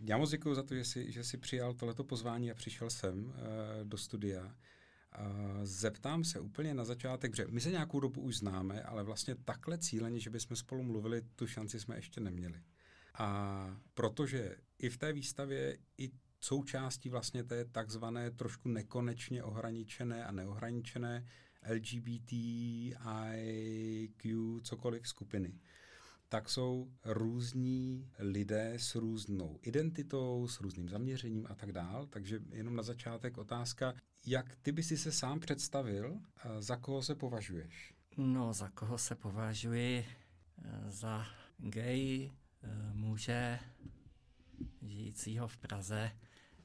já moc děkuji za to, že jsi, že jsi přijal tohleto pozvání a přišel sem uh, do studia. Uh, zeptám se úplně na začátek, že my se nějakou dobu už známe, ale vlastně takhle cíleně, že bychom spolu mluvili, tu šanci jsme ještě neměli. A protože i v té výstavě, i součástí vlastně té takzvané trošku nekonečně ohraničené a neohraničené LGBTIQ cokoliv skupiny, tak jsou různí lidé s různou identitou, s různým zaměřením a tak dál. Takže jenom na začátek otázka, jak ty by si se sám představil, za koho se považuješ? No, za koho se považuji? Za gay eh, muže žijícího v Praze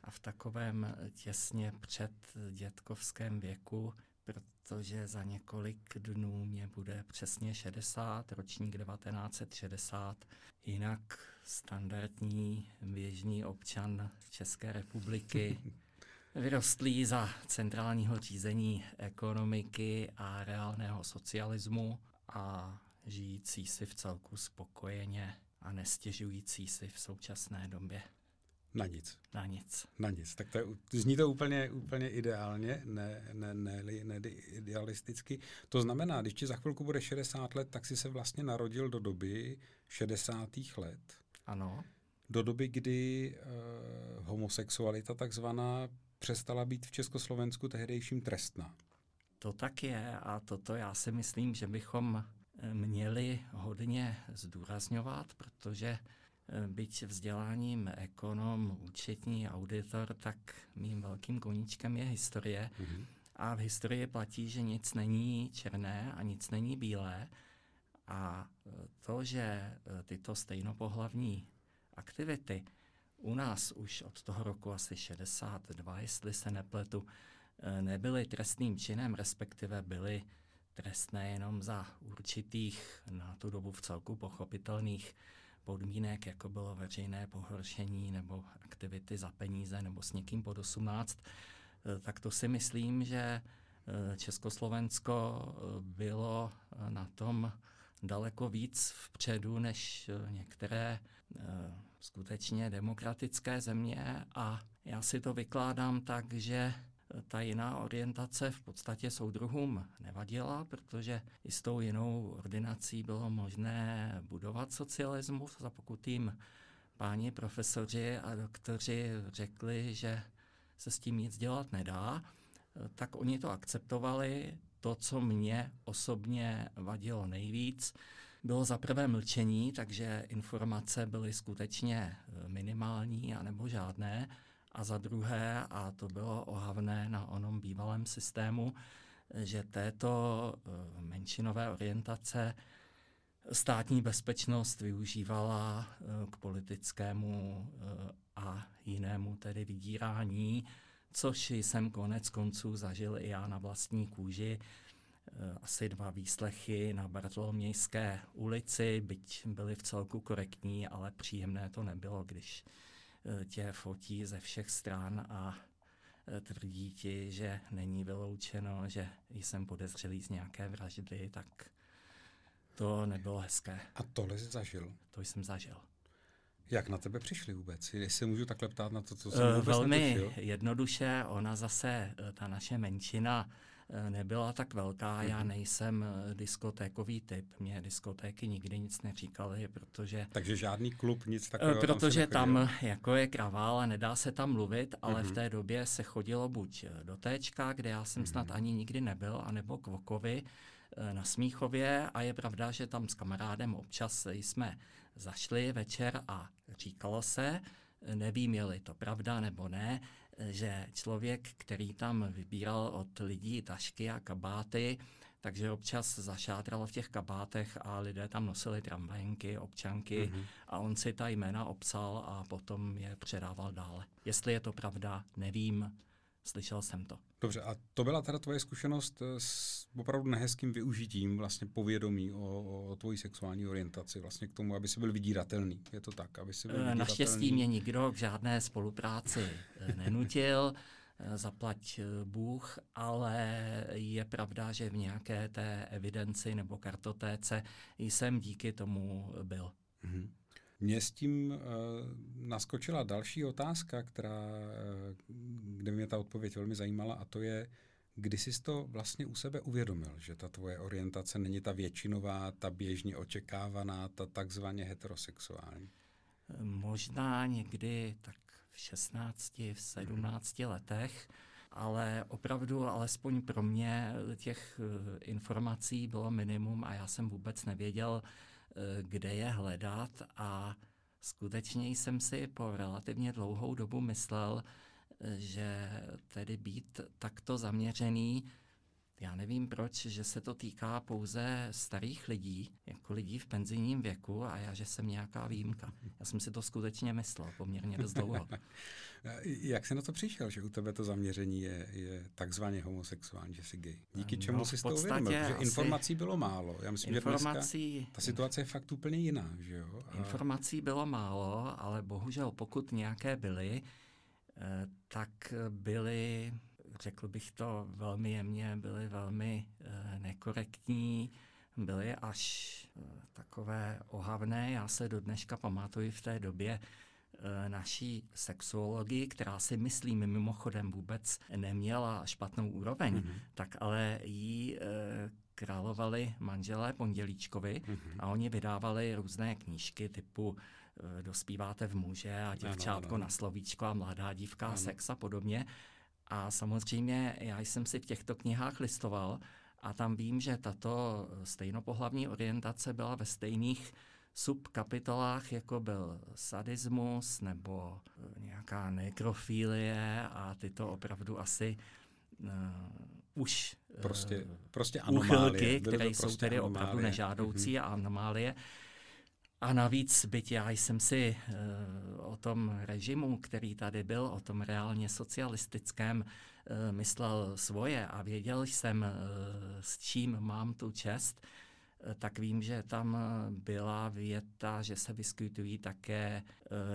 a v takovém těsně před dětkovském věku, protože za několik dnů mě bude přesně 60, ročník 1960. Jinak standardní běžný občan České republiky, vyrostlý za centrálního řízení ekonomiky a reálného socialismu a žijící si v celku spokojeně a nestěžující si v současné době. Na nic. Na nic. Na nic. Tak to je, zní to úplně, úplně ideálně, ne, ne, ne, ne idealisticky. To znamená, když ti za chvilku bude 60 let, tak si se vlastně narodil do doby 60. let. Ano. Do doby, kdy uh, homosexualita takzvaná přestala být v Československu tehdejším trestná. To tak je a toto já si myslím, že bychom eh, měli hodně zdůrazňovat, protože byť vzděláním ekonom, účetní, auditor, tak mým velkým koníčkem je historie. Mm-hmm. A v historii platí, že nic není černé a nic není bílé. A eh, to, že eh, tyto stejnopohlavní aktivity u nás už od toho roku asi 62, jestli se nepletu, nebyly trestným činem, respektive byly trestné jenom za určitých, na tu dobu v celku pochopitelných podmínek, jako bylo veřejné pohoršení nebo aktivity za peníze nebo s někým pod 18, eh, tak to si myslím, že eh, Československo eh, bylo na tom daleko víc vpředu než některé skutečně demokratické země. A já si to vykládám tak, že ta jiná orientace v podstatě soudruhům nevadila, protože i s tou jinou ordinací bylo možné budovat socialismus a pokud jim páni profesoři a doktoři řekli, že se s tím nic dělat nedá, tak oni to akceptovali. To, co mě osobně vadilo nejvíc, bylo za prvé mlčení, takže informace byly skutečně minimální anebo žádné a za druhé, a to bylo ohavné na onom bývalém systému, že této eh, menšinové orientace státní bezpečnost využívala eh, k politickému eh, a jinému tedy vydírání, což jsem konec konců zažil i já na vlastní kůži. Asi dva výslechy na Bartolomějské ulici, byť byly v celku korektní, ale příjemné to nebylo, když tě fotí ze všech stran a eh, tvrdí ti, že není vyloučeno, že jsem podezřelý z nějaké vraždy, tak to nebylo hezké. A tohle jsi zažil? To jsem zažil. Jak na tebe přišli vůbec? Jestli můžu takhle ptát na to, co jsem vůbec Velmi netušil? jednoduše, ona zase, ta naše menšina, Eh, nebyla tak velká. Já mhm. nejsem eh, diskotékový typ. Mě diskotéky nikdy nic neříkaly, protože... Takže žádný klub, nic takového Protože tam, tam jako je kravál a nedá se tam mluvit, ale mm-hmm. v té době se chodilo buď do Téčka, kde já jsem mm-hmm. snad ani nikdy nebyl, anebo k Vokovi na Smíchově a je pravda, že tam s kamarádem občas jsme zašli večer a říkalo se, nevím, je to pravda nebo ne, že člověk, který tam vybíral od lidí tašky a kabáty, takže občas zašátral v těch kabátech a lidé tam nosili tramvajenky, občanky mm-hmm. a on si ta jména obsal a potom je předával dále. Jestli je to pravda, nevím. Slyšel jsem to. Dobře, a to byla teda tvoje zkušenost eh, s opravdu nehezkým využitím vlastně povědomí o, o tvojí sexuální orientaci, vlastně k tomu, aby si byl vydíratelný. Je to tak, aby si byl vydíratelný? Naštěstí mě nikdo k žádné spolupráci eh, nenutil, zaplať Bůh, ale je pravda, že v nějaké té evidenci nebo kartotéce jsem díky tomu byl. Mm-hmm. Mě s tím uh, naskočila další otázka, která, uh, kde mě ta odpověď velmi zajímala, a to je, kdy jsi to vlastně u sebe uvědomil, že ta tvoje orientace není ta většinová, ta běžně očekávaná, ta takzvaně heterosexuální? Možná někdy tak v 16, v 17 letech, ale opravdu, alespoň pro mě, těch eh, informací bylo minimum a já jsem vůbec nevěděl, kde je hledat a skutečně jsem si po relativně dlouhou dobu myslel, eh, že tedy být takto zaměřený já nevím proč, že se to týká pouze starých lidí, jako lidí v penzijním věku a já, že jsem nějaká výjimka. Já jsem si to skutečně myslel poměrně dost dlouho. Jak se na to přišel, že u tebe to zaměření je, je takzvaně homosexuální, že jsi gay? Díky čemu no, jsi to uvědomil? Protože informací bylo málo. Já myslím, informací, že dneska ta situace je fakt úplně jiná. Že jo? A... Informací bylo málo, ale bohužel pokud nějaké byly, eh, tak byly řekl bych to velmi jemně, byly velmi e, nekorektní, byly až e, takové ohavné. Já se do dneška pamatuju v té době e, naší sexuologii, která si myslím mimochodem vůbec neměla špatnou úroveň, mm-hmm. tak ale jí e, královali manželé Pondělíčkovi mm-hmm. a oni vydávali různé knížky typu Dospíváte v muže a děvčátko ano, ano. na slovíčko a mladá dívka, ano. sex a podobně. A samozřejmě já jsem si v těchto knihách listoval a tam vím, že tato stejnopohlavní orientace byla ve stejných subkapitolách, jako byl sadismus nebo eh, nějaká nekrofilie a tyto opravdu asi uh, už prostě, prostě anomálie. Uchylky, které prostě jsou tedy anomálie. opravdu nežádoucí mm-hmm. a anomálie. A navíc, byť já jsem si uh, o tom režimu, který tady byl, o tom reálně socialistickém, uh, myslel svoje a věděl jsem, uh, s čím mám tu čest, tak vím, že tam byla věta, že se vyskytují také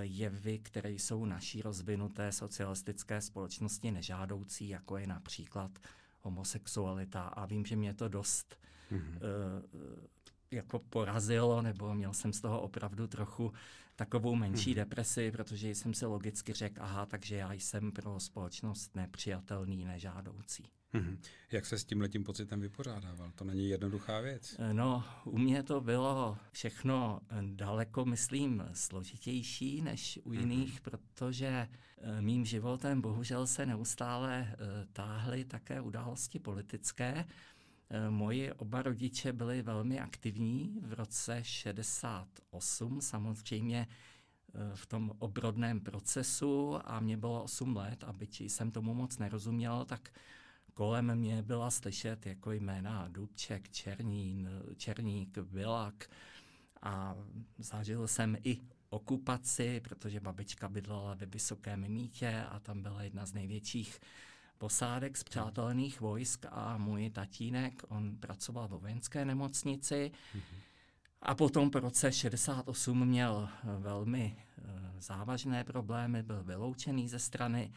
jevy, které jsou naší rozvinuté socialistické společnosti nežádoucí, jako je například homosexualita. A vím, že mě to dost mm-hmm. Jako porazilo, nebo měl jsem z toho opravdu trochu takovou menší hmm. depresi, protože jsem si logicky řekl, aha, takže já jsem pro společnost nepřijatelný, nežádoucí. Hmm. Jak se s tím letím pocitem vypořádával? To není jednoduchá věc. Eh, no, u mě to bylo všechno daleko, myslím, složitější než u hmm. jiných, protože eh, mým životem bohužel se neustále eh, táhly také události politické, Eh, moji oba rodiče byli velmi aktivní v roce 68, samozřejmě eh, v tom obrodném procesu a mě bylo 8 let a byť jsem tomu moc nerozuměl, tak kolem mě byla slyšet jako jména Dubček, Černín, Černík, Vilak a zažil jsem i okupaci, protože babička bydlela ve Vysokém mítě a tam byla jedna z největších posádek z přátelených vojsk a můj tatínek, on pracoval v vojenské nemocnici a potom po roce 68 měl velmi eh, závažné problémy, byl vyloučený ze strany,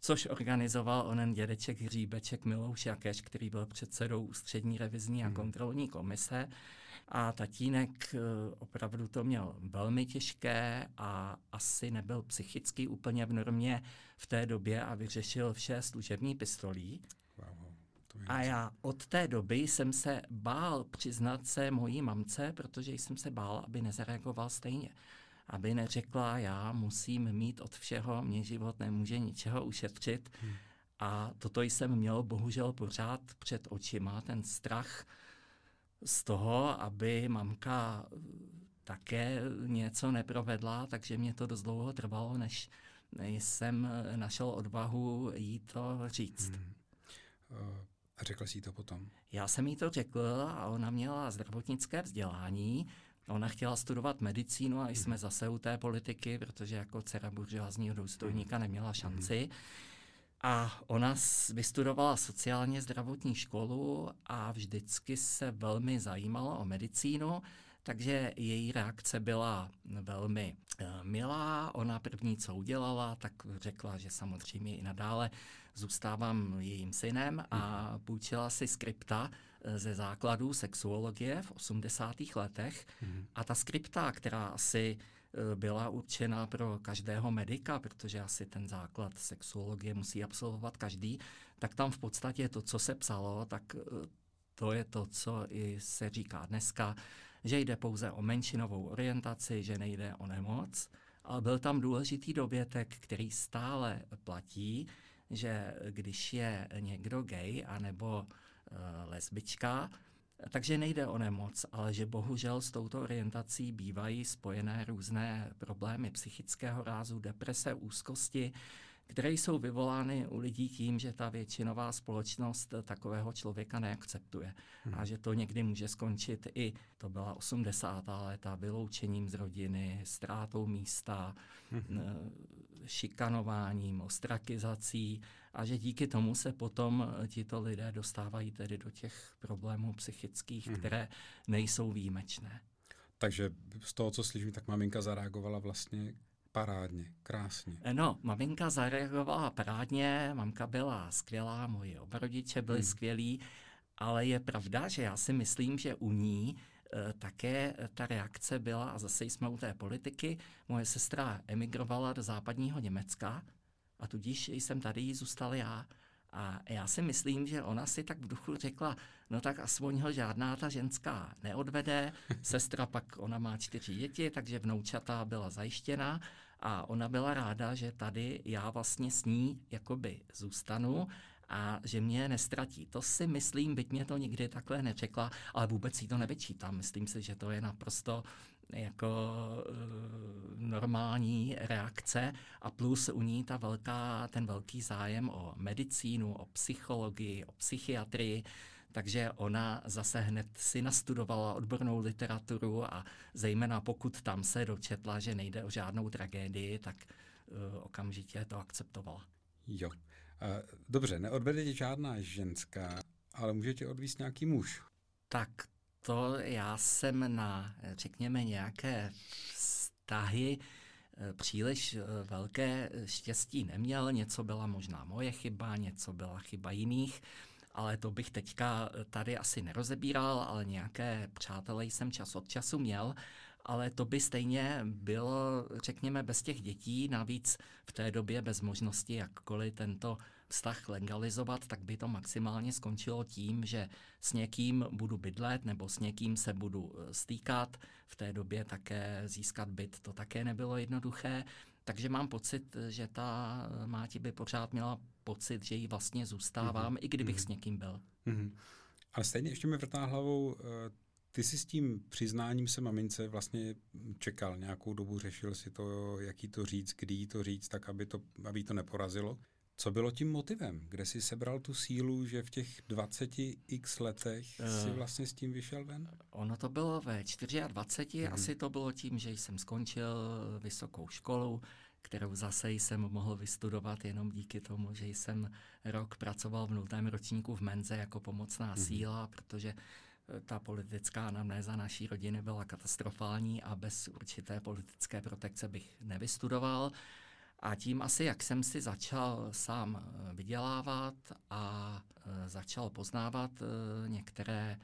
což organizoval onen dědeček Hříbeček Milouš Jakeš, který byl předsedou ústřední revizní a hmm. kontrolní komise. A tatínek eh, opravdu to měl velmi těžké a asi nebyl psychicky úplně v normě v té době a vyřešil vše služební pistolí. A já od té doby jsem se bál přiznat se mojí mamce, protože jsem se bál, aby nezareagoval stejně. Aby neřekla, já musím mít od všeho, mě život nemůže ničeho ušetřit. Hmm. A toto jsem měl bohužel pořád před očima, ten strach z toho, aby mamka také něco neprovedla, takže mě to dost dlouho trvalo, než jsem našel odvahu jí to říct. Hmm. A řekla jsi to potom? Já jsem jí to řekl a ona měla zdravotnické vzdělání. Ona chtěla studovat medicínu a jsme hmm. zase u té politiky, protože jako dcera buržoázního důstojníka hmm. neměla šanci. Hmm. A ona vystudovala sociálně zdravotní školu a vždycky se velmi zajímala o medicínu, takže její reakce byla velmi uh, milá. Ona první, co udělala, tak řekla, že samozřejmě i nadále zůstávám jejím synem a mhm. půjčila si skripta eh, ze základů sexuologie v 80. letech. Mm. A ta skripta, která asi byla určena pro každého medika, protože asi ten základ sexuologie musí absolvovat každý, tak tam v podstatě to, co se psalo, tak to je to, co i se říká dneska, že jde pouze o menšinovou orientaci, že nejde o nemoc, ale byl tam důležitý dovětek, který stále platí, že když je někdo gay anebo uh, lesbička, takže nejde o nemoc, ale že bohužel s touto orientací bývají spojené různé problémy psychického rázu, deprese, úzkosti, které jsou vyvolány u lidí tím, že ta většinová společnost takového člověka neakceptuje. Hmm. A že to někdy může skončit i, to byla 80. léta, vyloučením z rodiny, ztrátou místa, hmm. šikanováním, ostrakizací a že díky tomu se potom tito lidé dostávají tedy do těch problémů psychických, hmm. které nejsou výjimečné. Takže z toho, co slyším, tak maminka zareagovala vlastně Parádně, krásně. No, maminka zareagovala parádně, mamka byla skvělá, moji oba rodiče byli hmm. skvělí, ale je pravda, že já si myslím, že u ní e, také ta reakce byla, a zase jsme u té politiky, moje sestra emigrovala do západního Německa a tudíž jsem tady zůstal já. A já si myslím, že ona si tak v duchu řekla, no tak aspoň ho žádná ta ženská neodvede. Sestra pak, ona má čtyři děti, takže vnoučata byla zajištěna a ona byla ráda, že tady já vlastně s ní jakoby zůstanu a že mě nestratí. To si myslím, byť mě to nikdy takhle neřekla, ale vůbec si to nevyčítám. Myslím si, že to je naprosto jako uh, normální reakce a plus u ní ta velká, ten velký zájem o medicínu, o psychologii, o psychiatrii, takže ona zase hned si nastudovala odbornou literaturu a zejména pokud tam se dočetla, že nejde o žádnou tragédii, tak uh, okamžitě to akceptovala. Jo. Uh, dobře, neodvede tě žádná ženská, ale může tě odvíst nějaký muž. Tak to já jsem na, řekněme, nějaké vztahy eh, příliš velké štěstí neměl. Něco byla možná moje chyba, něco byla chyba jiných ale to bych teďka tady asi nerozebíral, ale nějaké přátelé jsem čas od času měl, ale to by stejně bylo, řekněme, bez těch dětí, navíc v té době bez možnosti jakkoliv tento vztah legalizovat, tak by to maximálně skončilo tím, že s někým budu bydlet nebo s někým se budu eh, stýkat. V té době také získat byt to také nebylo jednoduché. Takže mám pocit, že ta máti by pořád měla pocit, že jí vlastně zůstávám, mm-hmm. i kdybych mm-hmm. s někým byl. Mm-hmm. Ale stejně ještě mi vrtá hlavou, eh, ty si s tím přiznáním se mamince vlastně čekal nějakou dobu, řešil si to, jaký to říct, kdy to říct, tak aby to, aby to neporazilo. Co bylo tím motivem? Kde jsi sebral tu sílu, že v těch 20 x letech uh, si vlastně s tím vyšel ven? Ono to bylo ve 24, hmm. asi to bylo tím, že jsem skončil vysokou školu, kterou zase jsem mohl vystudovat jenom díky tomu, že jsem rok pracoval v nultém ročníku v Menze jako pomocná hmm. síla, protože eh, ta politická anamnéza naší rodiny byla katastrofální a bez určité politické protekce bych nevystudoval. A tím asi, jak jsem si začal sám eh, vydělávat a eh, začal poznávat eh, některé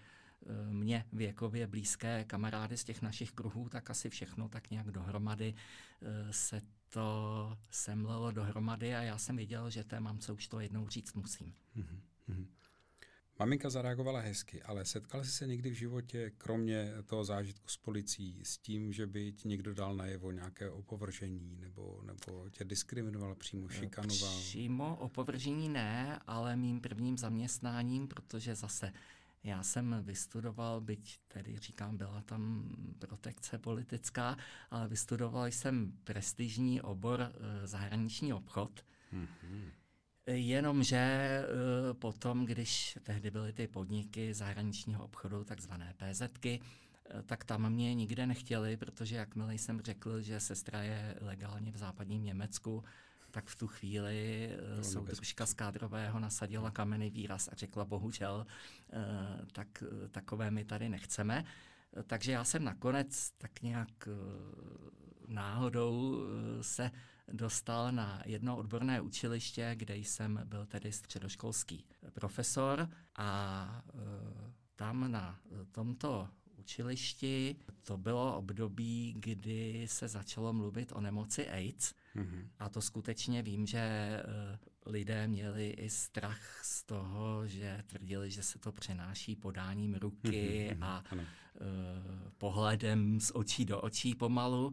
mě věkově blízké kamarády z těch našich kruhů, tak asi všechno tak nějak dohromady se to semlelo dohromady a já jsem viděl, že té mamce už to jednou říct musím. Mm-hmm. Maminka zareagovala hezky, ale setkal jsi se někdy v životě, kromě toho zážitku s policií, s tím, že by ti někdo dal najevo nějaké opovržení nebo, nebo tě diskriminoval, přímo šikanoval? Přímo opovržení ne, ale mým prvním zaměstnáním, protože zase já jsem vystudoval, byť tedy říkám, byla tam protekce politická, ale vystudoval jsem prestižní obor e, zahraniční obchod. Mm-hmm. Jenomže eh, potom, když tehdy byly ty podniky zahraničního obchodu, takzvané PZky, eh, tak tam mě nikde nechtěli, protože jakmile jsem řekl, že sestra je legálně v západním Německu, tak v tu chvíli eh, soudružka z kádrového nasadila kamenný výraz a řekla, bohužel, tak takové my tady nechceme. Takže já jsem nakonec tak nějak náhodou se dostal na jedno odborné učiliště, kde jsem byl tedy středoškolský profesor a e, tam na tomto učilišti. To bylo období, kdy se začalo mluvit o nemoci AIDS. Mm-hmm. A to skutečně vím, že eh, lidé měli i strach z toho, že tvrdili, že se to přenáší podáním ruky mm-hmm. a uh, pohledem z očí do očí pomalu.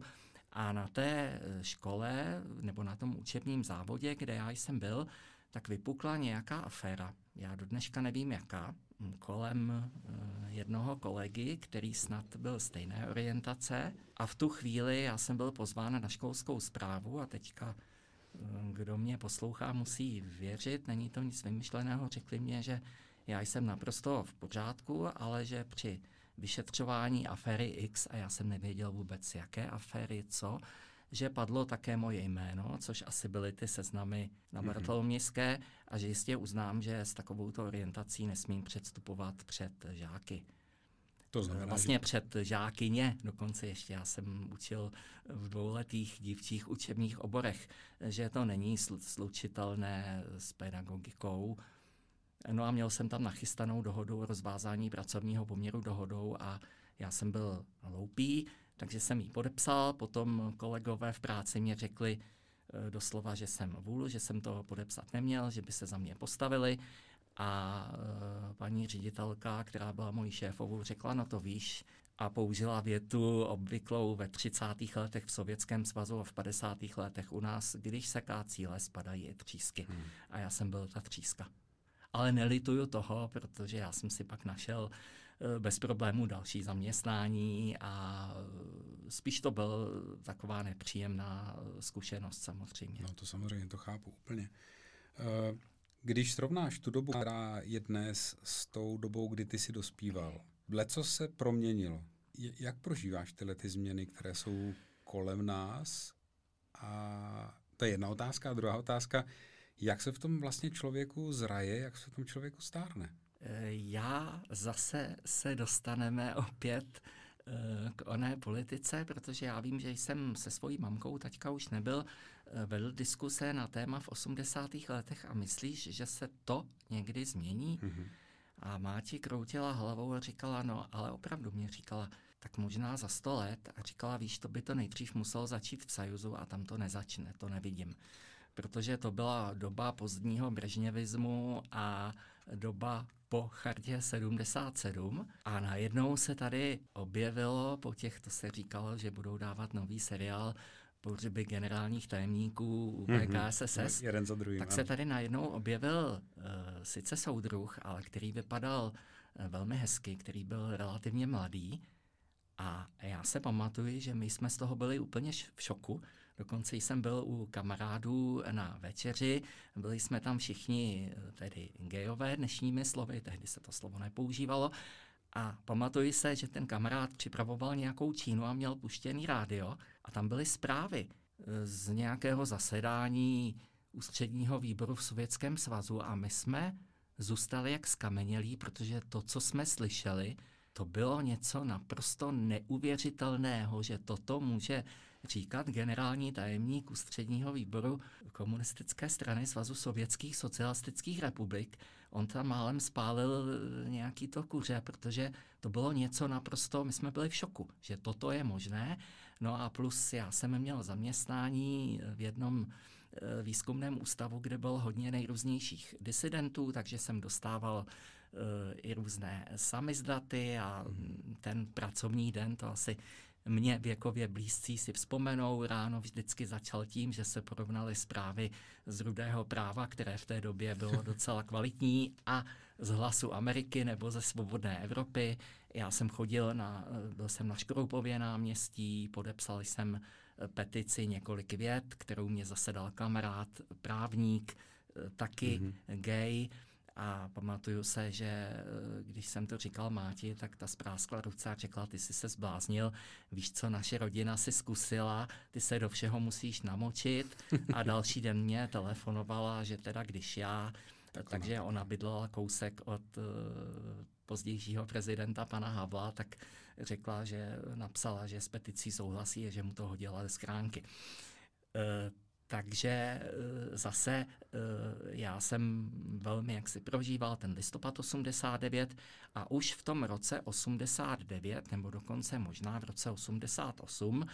A na té škole nebo na tom učebním závodě, kde já jsem byl, tak vypukla nějaká aféra. Já do dneška nevím jaká, kolem eh, jednoho kolegy, který snad byl stejné orientace. A v tu chvíli já jsem byl pozván na školskou zprávu a teďka eh, kdo mě poslouchá, musí věřit, není to nic vymyšleného. Řekli mě, že já jsem naprosto v pořádku, ale že při vyšetřování aféry X, a já jsem nevěděl vůbec, jaké aféry, co, že padlo také moje jméno, což asi byly ty seznamy na mhm. Bartolomějské a že jistě uznám, že s takovouto orientací nesmím předstupovat před žáky. To znamená, vlastně že... před žákyně, dokonce ještě já jsem učil v dvouletých dívčích učebních oborech, že to není slučitelné s pedagogikou. No a měl jsem tam nachystanou dohodu o rozvázání pracovního poměru dohodou a já jsem byl hloupý, takže jsem ji podepsal, potom kolegové v práci mě řekli e, doslova, že jsem vůl, že jsem to podepsat neměl, že by se za mě postavili a e, paní ředitelka, která byla mojí šéfovou, řekla, no to víš, a použila větu obvyklou ve 30. letech v Sovětském svazu a v 50. letech u nás, když se kácí les, padají i třísky. Hmm. A já jsem byl ta tříska. Ale nelituju toho, protože já jsem si pak našel Eh, bez problémů další zaměstnání a eh, spíš to byl taková nepříjemná zkušenost samozřejmě. No to samozřejmě, to chápu úplně. Eh, když srovnáš tu dobu, která je dnes s tou dobou, kdy ty si dospíval, co se proměnilo? Jak prožíváš tyhle ty změny, které jsou kolem nás? A to je jedna otázka. A druhá otázka, jak se v tom vlastně člověku zraje, jak se v tom člověku stárne? Já zase se dostaneme opět eh, k oné politice, protože já vím, že jsem se svojí mamkou, taťka už nebyl, eh, vedl diskuse na téma v 80. letech a myslíš, že se to někdy změní? Mm-hmm. A máti kroutila hlavou a říkala, no ale opravdu mě říkala, tak možná za sto let a říkala, víš, to by to nejdřív muselo začít v Sajuzu a tam to nezačne, to nevidím. Protože to byla doba pozdního brežněvismu a doba po chartě 77 a najednou se tady objevilo, po těch to se říkalo, že budou dávat nový seriál pohřeby generálních tajemníků PKSSS, mm-hmm. Jeden za druhým, tak se tady najednou objevil uh, sice soudruh, ale který vypadal uh, velmi hezky, který byl relativně mladý. A já se pamatuju, že my jsme z toho byli úplně v šoku, Dokonce jsem byl u kamarádů na večeři, byli jsme tam všichni tedy gejové dnešními slovy, tehdy se to slovo nepoužívalo, a pamatuji se, že ten kamarád připravoval nějakou čínu a měl puštěný rádio a tam byly zprávy e, z nějakého zasedání ústředního výboru v Sovětském svazu a my jsme zůstali jak skamenělí, protože to, co jsme slyšeli, to bylo něco naprosto neuvěřitelného, že toto může říkat generální tajemník ústředního výboru komunistické strany Svazu sovětských socialistických republik. On tam málem spálil nějaký to kuře, protože to bylo něco naprosto, my jsme byli v šoku, že toto je možné. No a plus já jsem měl zaměstnání v jednom eh, výzkumném ústavu, kde bylo hodně nejrůznějších disidentů, takže jsem dostával eh, i různé samizdaty a ten pracovní den, to asi mě věkově blízcí si vzpomenou. Ráno vždycky začal tím, že se porovnaly zprávy z Rudého práva, které v té době bylo docela kvalitní, a z hlasu Ameriky nebo ze Svobodné Evropy. Já jsem chodil na, byl jsem na Škroupově náměstí, podepsal jsem petici několik vět, kterou mě zasedal kamarád, právník, taky mm-hmm. gay, a pamatuju se, že eh, když jsem to říkal Máti, tak ta spráskla ruce a řekla, ty jsi se zbláznil, víš co, naše rodina si zkusila, ty se do všeho musíš namočit a další den mě telefonovala, že teda když já, tak takže ona bydlela kousek od uh, pozdějšího prezidenta pana Havla, tak řekla, že napsala, že s peticí souhlasí a že mu to hodila ze schránky. Uh, Takže eh, zase eh, já jsem velmi jaksi prožíval ten listopad 89 a už v tom roce 89, nebo dokonce možná v roce 88,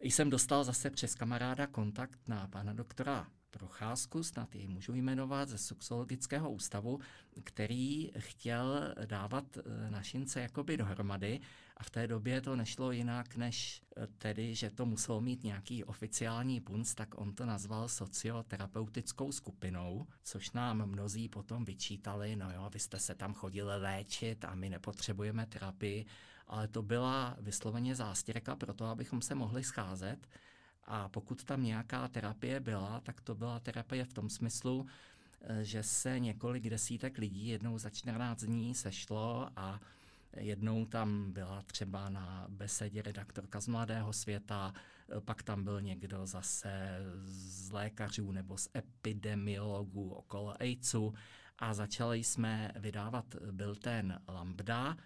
jsem dostal zase přes kamaráda kontakt na pana doktora Procházku, snad jej můžu jmenovat, ze Sexologického ústavu, který chtěl dávat eh, našince jakoby dohromady. A v té době to nešlo jinak, než eh, tedy, že to muselo mít nějaký oficiální punc, tak on to nazval socioterapeutickou skupinou, což nám mnozí potom vyčítali, no jo, vy jste se tam chodili léčit a my nepotřebujeme terapii, ale to byla vysloveně zástěrka pro to, abychom se mohli scházet a pokud tam nějaká terapie byla, tak to byla terapie v tom smyslu, eh, že se několik desítek lidí jednou za 14 dní sešlo a jednou tam byla třeba na besedě redaktorka z Mladého světa, eh, pak tam byl někdo zase z lékařů nebo z epidemiologů okolo AIDSu a začali jsme vydávat byl ten Lambda,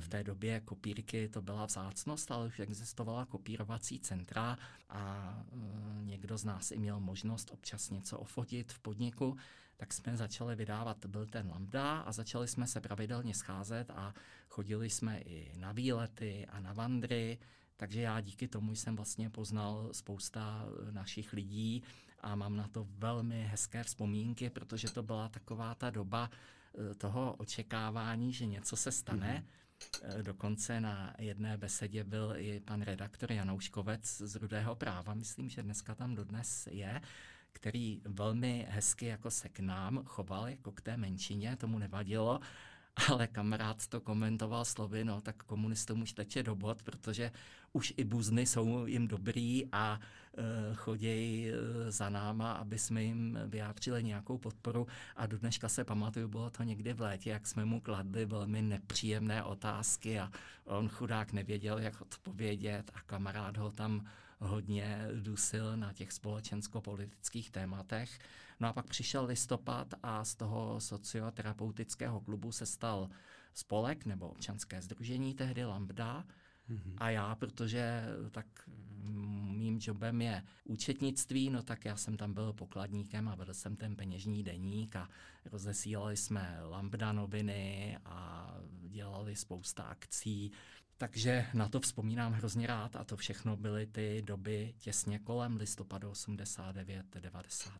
v té době kopírky to byla vzácnost, ale už existovala kopírovací centra a e, někdo z nás i měl možnost občas něco ofotit v podniku, tak jsme začali vydávat, byl ten Lambda a začali jsme se pravidelně scházet a chodili jsme i na výlety a na vandry, takže já díky tomu jsem vlastně poznal spousta našich lidí a mám na to velmi hezké vzpomínky, protože to byla taková ta doba e, toho očekávání, že něco se stane. Mm-hmm dokonce na jedné besedě byl i pan redaktor Janouškovec z Rudého práva, myslím, že dneska tam dodnes je, který velmi hezky jako se k nám choval, jako k té menšině, tomu nevadilo, ale kamarád to komentoval slovy, no tak komunistům už teče do bod, protože už i buzny jsou jim dobrý a e, chodějí e, za náma, aby jsme jim vyjádřili nějakou podporu a do dneška se pamatuju, bylo to někdy v létě, jak jsme mu kladli velmi nepříjemné otázky a on chudák nevěděl, jak odpovědět a kamarád ho tam hodně dusil na těch společensko-politických tématech. No a pak přišel listopad a z toho socioterapeutického klubu se stal spolek nebo občanské združení tehdy Lambda, Mm-hmm. A já, protože tak mým jobem je účetnictví, no tak já jsem tam byl pokladníkem a vedl jsem ten peněžní deník a rozesílali jsme Lambda noviny a dělali spousta akcí takže na to vzpomínám hrozně rád a to všechno byly ty doby těsně kolem listopadu 89-90.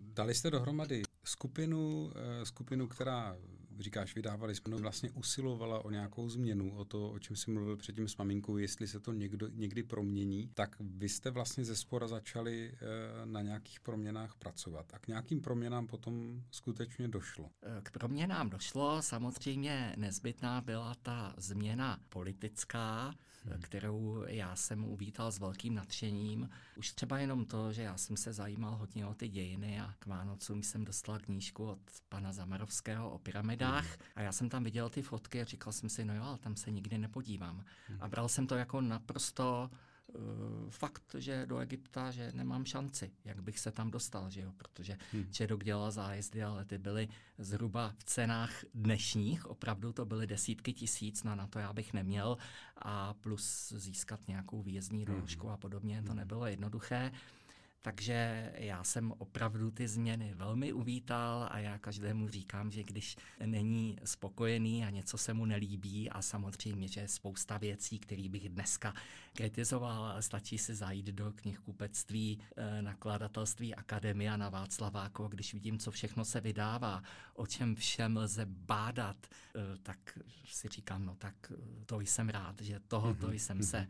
Dali jste dohromady skupinu, eh, skupinu, která říkáš, vydávali jsme, no vlastně usilovala o nějakou změnu, o to, o čem jsi mluvil předtím s maminkou, jestli se to někdo, někdy promění, tak vy jste vlastně ze spora začali e, na nějakých proměnách pracovat. A k nějakým proměnám potom skutečně došlo. Eh, k proměnám došlo, samozřejmě nezbytná byla ta změna politická, hmm. kterou já jsem uvítal s velkým nadšením. Už třeba jenom to, že já jsem se zajímal hodně o ty dějiny a k Vánocům jsem dostal knížku od pana Zamarovského o pyramidách hmm. a já jsem tam viděl ty fotky a říkal jsem si, no jo, ale tam se nikdy nepodívám. Hmm. A bral jsem to jako naprosto uh, fakt, že do Egypta, že nemám šanci, jak bych se tam dostal, že jo, protože hmm. Čedok dělal zájezdy, ale ty byly zhruba v cenách dnešních, opravdu to byly desítky tisíc, no na to já bych neměl a plus získat nějakou výjezdní hmm. doložku hmm. a podobně, to hmm. nebylo jednoduché. Takže já jsem opravdu ty změny velmi uvítal a já každému říkám, že když není spokojený a něco se mu nelíbí a samozřejmě, že je spousta věcí, které bych dneska kritizoval, stačí si zajít do knihkupectví, eh, nakladatelství Akademia na Václaváku, když vidím, co všechno se vydává, o čem všem lze bádat, eh, tak si říkám, no tak eh, to jsem rád, že tohoto mm-hmm. jsem se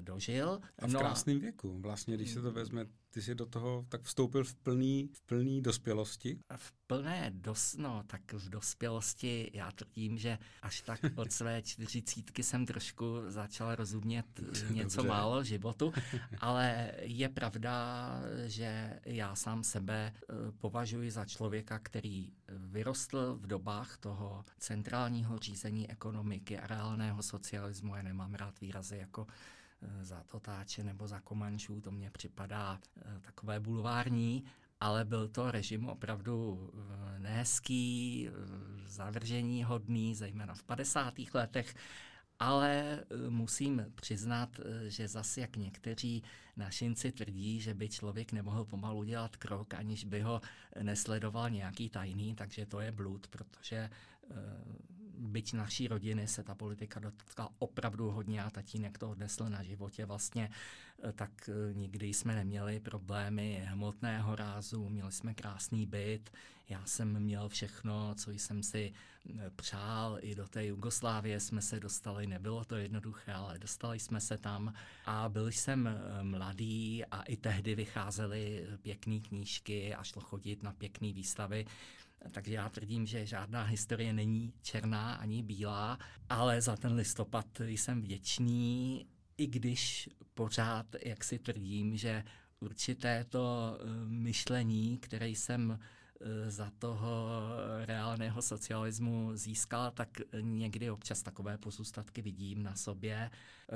dožil. A v no krásném věku. Vlastně, když se to vezme, ty jsi do toho tak vstoupil v plný, v plný dospělosti? V plné dos, no, tak v dospělosti já tvrdím, že až tak od své čtyřicítky jsem trošku začal rozumět něco Dobře. málo životu, ale je pravda, že já sám sebe eh, považuji za člověka, který vyrostl v dobách toho centrálního řízení ekonomiky a reálného socialismu. Já nemám rád výrazy jako za Totáče nebo za Komančů, to mně připadá eh, takové bulvární, ale byl to režim opravdu eh, nehezký, zavržení hodný, zejména v 50. letech. ale eh, musím přiznat, eh, že zase jak někteří našinci tvrdí, že by člověk nemohl pomalu dělat krok, aniž by ho nesledoval nějaký tajný, takže to je blud, protože eh, byť naší rodiny se ta politika dotkla opravdu hodně a tatínek to odnesl na životě vlastně, tak nikdy jsme neměli problémy hmotného rázu, měli jsme krásný byt, já jsem měl všechno, co jsem si přál, i do té Jugoslávie jsme se dostali, nebylo to jednoduché, ale dostali jsme se tam a byl jsem eh, mladý a i tehdy vycházely pěkné knížky a šlo chodit na pěkné výstavy. Takže já tvrdím, že žádná historie není černá ani bílá, ale za ten listopad jsem vděčný, i když pořád, jak si tvrdím, že určité to eh, myšlení, které jsem za toho reálného socialismu získala, tak někdy občas takové pozůstatky vidím na sobě.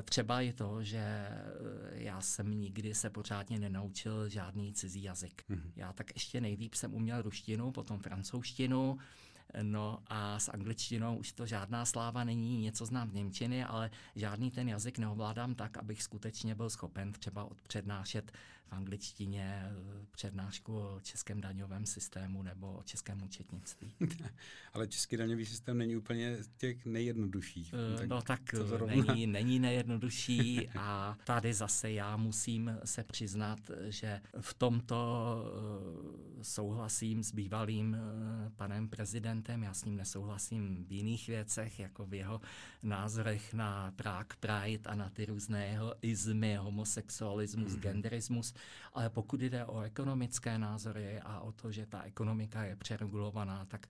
Třeba i to, že eh, já jsem nikdy se pořádně nenaučil žádný cizí jazyk. Mm-hmm. Já tak ještě nejlíp jsem uměl ruštinu, potom francouzštinu, No a s angličtinou už to žádná sláva není, něco znám z Němčiny, ale žádný ten jazyk neovládám tak, abych skutečně byl schopen třeba odpřednášet v angličtině eh, přednášku o českém daňovém systému nebo o českém účetnictví. Ale český daňový systém není úplně těch nejjednodušších. Uh, tak no tak není, není nejjednodušší a tady zase já musím se přiznat, že v tomto uh, souhlasím s bývalým panem prezidentem, já s ním nesouhlasím v jiných věcech, jako v jeho názorech na Prague Pride a na ty různé jeho izmy, homosexualismus, mm-hmm. genderismus, ale pokud jde o ekonomické názory a o to, že ta ekonomika je přeregulovaná, tak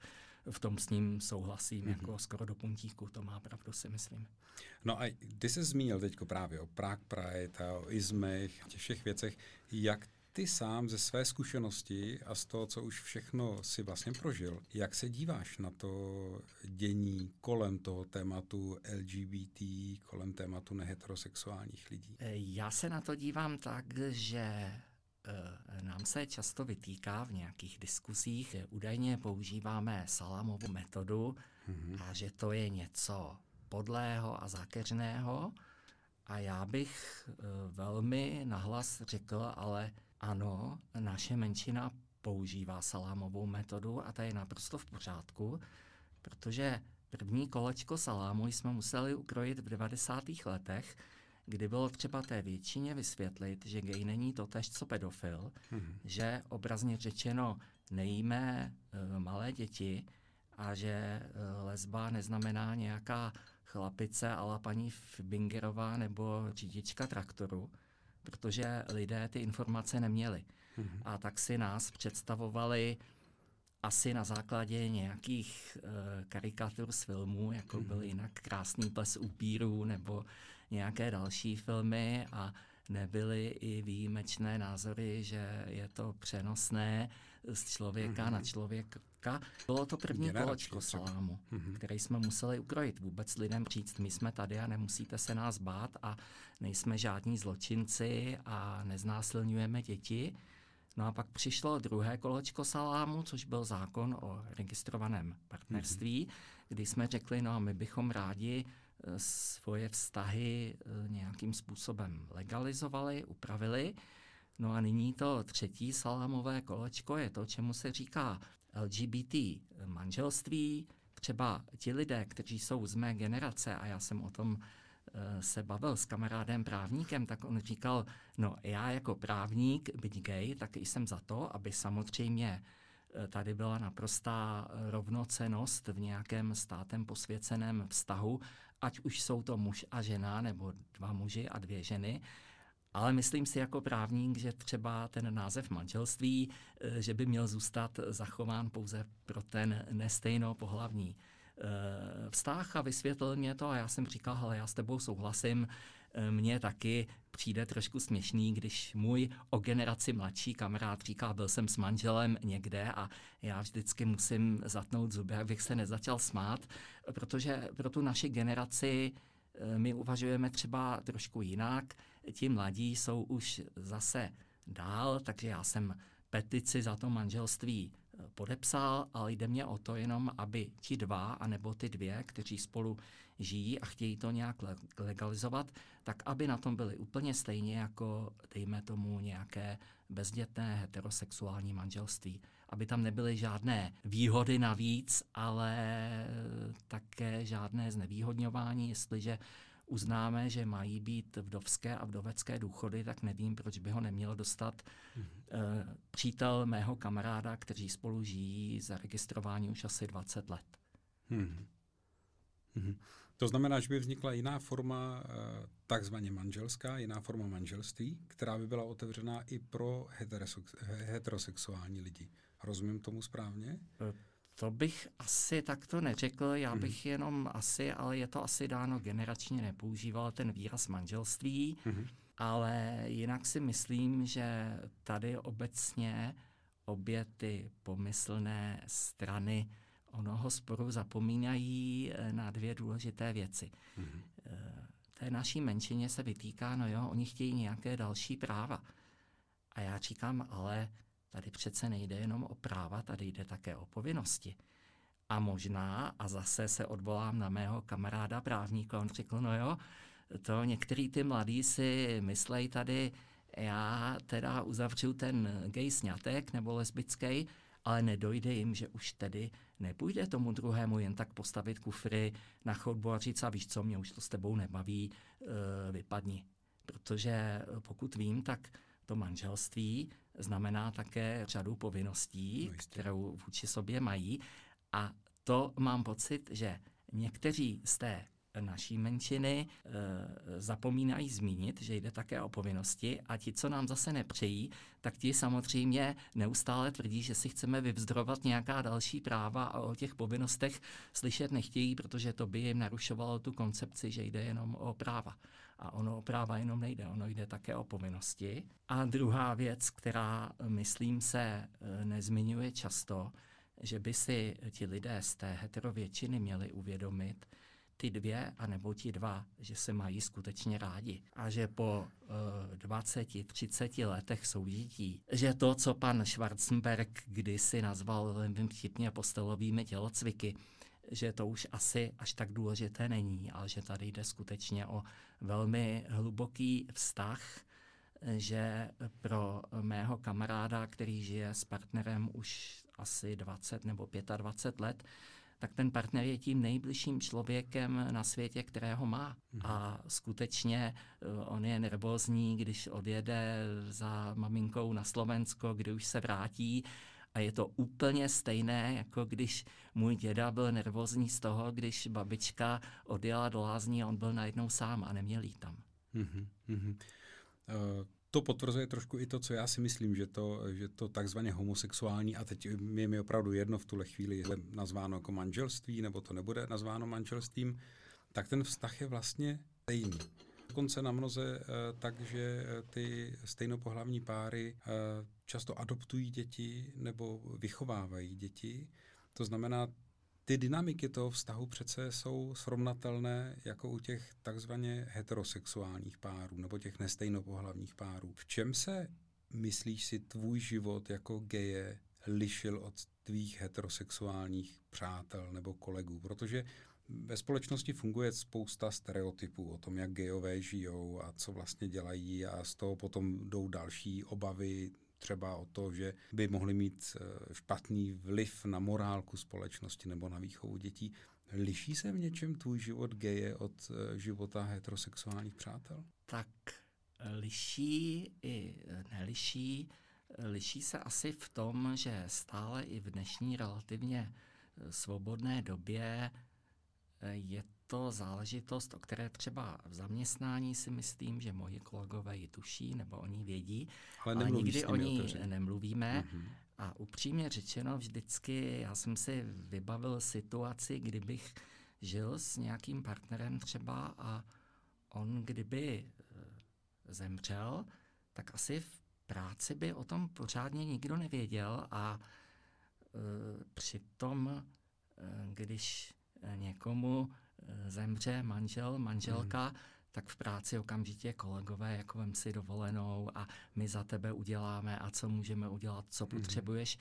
v tom s ním souhlasím mm-hmm. jako skoro do puntíku, to má pravdu si myslím. No a ty se zmínil teď právě o Prague Pride a o izmech, těch všech věcech. Jak ty sám ze své zkušenosti a z toho, co už všechno si vlastně prožil, jak se díváš na to dění kolem toho tématu LGBT, kolem tématu neheterosexuálních lidí? E, já se na to dívám tak, že e, nám se často vytýká v nějakých diskusích, že údajně používáme salámovou metodu mm-hmm. a že to je něco podlého a zákeřného. A já bych e, velmi nahlas řekl, ale ano, naše menšina používá salámovou metodu a ta je naprosto v pořádku, protože první kolečko salámu jsme museli ukrojit v 90. letech, kdy bylo třeba té většině vysvětlit, že gay není to tež, co pedofil, hmm. že obrazně řečeno nejíme uh, malé děti a že uh, lesba neznamená nějaká chlapice ala paní Bingerová nebo řidička traktoru, protože lidé ty informace neměli. Mm-hmm. A tak si nás představovali asi na základě nějakých uh, karikatur z filmů, jako mm-hmm. byl jinak Krásný ples upírů nebo nějaké další filmy a nebyly i výjimečné názory, že je to přenosné z člověka mm-hmm. na člověka. Bylo to první Generačky, kolečko salámu, mm-hmm. které jsme museli ukrojit. Vůbec lidem říct, my jsme tady a nemusíte se nás bát a nejsme žádní zločinci a neznásilňujeme děti. No a pak přišlo druhé kolečko salámu, což byl zákon o registrovaném partnerství, mm-hmm. kdy jsme řekli, no a my bychom rádi eh, svoje vztahy eh, nějakým způsobem legalizovali, upravili. No a nyní to třetí salámové kolečko je to, čemu se říká LGBT manželství. Třeba ti lidé, kteří jsou z mé generace, a já jsem o tom eh, se bavil s kamarádem právníkem, tak on říkal, no já jako právník, byť gay, tak jsem za to, aby samozřejmě eh, tady byla naprostá rovnocenost v nějakém státem posvěceném vztahu, ať už jsou to muž a žena, nebo dva muži a dvě ženy, ale myslím si jako právník, že třeba ten název manželství, eh, že by měl zůstat zachován pouze pro ten nestejno pohlavní eh, vztah. A vysvětlil mě to a já jsem říkal, ale já s tebou souhlasím, eh, mně taky přijde trošku směšný, když můj o generaci mladší kamarád říká, byl jsem s manželem někde a já vždycky musím zatnout zuby, abych se nezačal smát, protože pro tu naši generaci my uvažujeme třeba trošku jinak ti mladí jsou už zase dál, takže já jsem petici za to manželství podepsal, ale jde mě o to jenom, aby ti dva, anebo ty dvě, kteří spolu žijí a chtějí to nějak legalizovat, tak aby na tom byli úplně stejně jako, dejme tomu, nějaké bezdětné heterosexuální manželství. Aby tam nebyly žádné výhody navíc, ale také žádné znevýhodňování, jestliže uznáme, že mají být vdovské a vdovecké důchody, tak nevím, proč by ho neměl dostat mm-hmm. uh, přítel mého kamaráda, kteří spolu žijí zaregistrování už asi 20 let. Mm-hmm. Mm-hmm. To znamená, že by vznikla jiná forma, uh, takzvaně manželská, jiná forma manželství, která by byla otevřená i pro heterosexuální lidi. Rozumím tomu správně? Uh. To bych asi takto neřekl, já mhm. bych mm. jenom asi, ale je to asi dáno generačně, nepoužíval ten výraz manželství, mm. ale jinak si myslím, že tady obecně obě ty pomyslné strany onoho sporu zapomínají eh, na dvě důležité věci. Mm. Té naší menšině se vytýká, no jo, oni chtějí nějaké další práva. A já říkám, ale Tady přece nejde jenom o práva, tady jde také o povinnosti. A možná, a zase se odvolám na mého kamaráda právníka, on řekl, no jo, to některý ty mladí si myslej tady, já teda uzavřu ten gay sňatek nebo lesbický, ale nedojde jim, že už tedy nepůjde tomu druhému jen tak postavit kufry na chodbu a říct, a víš co, mě už to s tebou nebaví, e, vypadni. Protože pokud vím, tak to manželství znamená také řadu povinností, no kterou vůči sobě mají. A to mám pocit, že někteří z té naší menšiny e, zapomínají zmínit, že jde také o povinnosti a ti, co nám zase nepřejí, tak ti samozřejmě neustále tvrdí, že si chceme vyvzdrovat nějaká další práva a o těch povinnostech slyšet nechtějí, protože to by jim narušovalo tu koncepci, že jde jenom o práva. A ono o práva jenom nejde, ono jde také o povinnosti. A druhá věc, která, myslím, se e, nezmiňuje často, že by si ti lidé z té heterovětšiny měli uvědomit, ty dvě, anebo ti dva, že se mají skutečně rádi. A že po uh, 20, 30 letech soužití, že to, co pan Schwarzenberg kdysi nazval velmi vtipně postelovými tělocviky, že to už asi až tak důležité není, ale že tady jde skutečně o velmi hluboký vztah, že pro mého kamaráda, který žije s partnerem už asi 20 nebo 25 let, tak ten partner je tím nejbližším člověkem na světě, kterého má. Mhm. A skutečně eh, on je nervózní, když odjede za maminkou na Slovensko, kdy už se vrátí. A je to úplně stejné, jako když můj děda byl nervózní z toho, když babička odjela do lázní a on byl najednou sám a neměl jí tam. Mm-hmm. Uh, to potvrzuje trošku i to, co já si myslím, že to, že to takzvaně homosexuální, a teď je mi opravdu jedno v tuhle chvíli, je nazváno jako manželství, nebo to nebude nazváno manželstvím, tak ten vztah je vlastně stejný. Dokonce na mnoze eh, takže eh, ty stejnopohlavní páry eh, často adoptují děti nebo vychovávají děti. To znamená, ty dynamiky toho vztahu přece jsou srovnatelné jako u těch takzvaně heterosexuálních párů nebo těch nestejnopohlavních párů. V čem se, myslíš si, tvůj život jako geje lišil od tvých heterosexuálních přátel nebo kolegů? Protože ve společnosti funguje spousta stereotypů o tom, jak gejové žijou a co vlastně dělají a z toho potom jdou další obavy, třeba o to, že by mohli mít eh, špatný vliv na morálku společnosti nebo na výchovu dětí. Liší se v něčem tvůj život geje od eh, života heterosexuálních přátel? Tak liší i neliší. Liší se asi v tom, že stále i v dnešní relativně eh, svobodné době je to záležitost, o které třeba v zaměstnání si myslím, že moji kolegové ji tuší nebo oni vědí, ale, ale nikdy o ní nemluvíme. Mm-hmm. A upřímně řečeno, vždycky já jsem si vybavil situaci, kdybych žil s nějakým partnerem třeba a on kdyby eh, zemřel, tak asi v práci by o tom pořádně nikdo nevěděl a e, přitom, e, když někomu eh, zemře manžel, manželka, mm. tak v práci okamžitě kolegové, jako vem si dovolenou a my za tebe uděláme a co můžeme udělat, co mm. potřebuješ.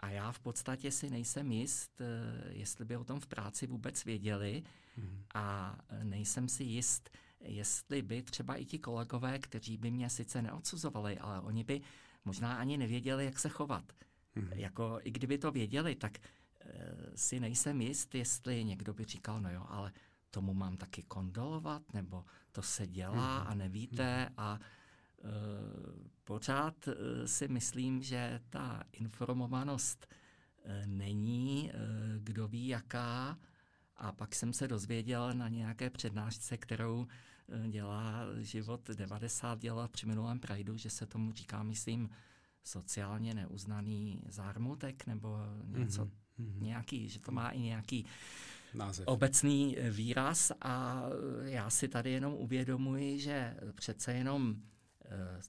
A já v podstatě si nejsem jist, jestli by o tom v práci vůbec věděli mm. a nejsem si jist, jestli by třeba i ti kolegové, kteří by mě sice neodsuzovali, ale oni by možná ani nevěděli, jak se chovat. Mm. Jako, I kdyby to věděli, tak si nejsem jist, jestli někdo by říkal, no jo, ale tomu mám taky kondolovat, nebo to se dělá mm. a nevíte mm. a e, pořád e, si myslím, že ta informovanost e, není, e, kdo ví jaká, a pak jsem se dozvěděl na nějaké přednášce, kterou eh, dělá život 90 dělat při minulém Prideu, že se tomu říká, myslím, sociálně neuznaný zármutek nebo něco, mm-hmm. Nějaký, že to má i nějaký Název. obecný eh, výraz a eh, já si tady jenom uvědomuji, že přece jenom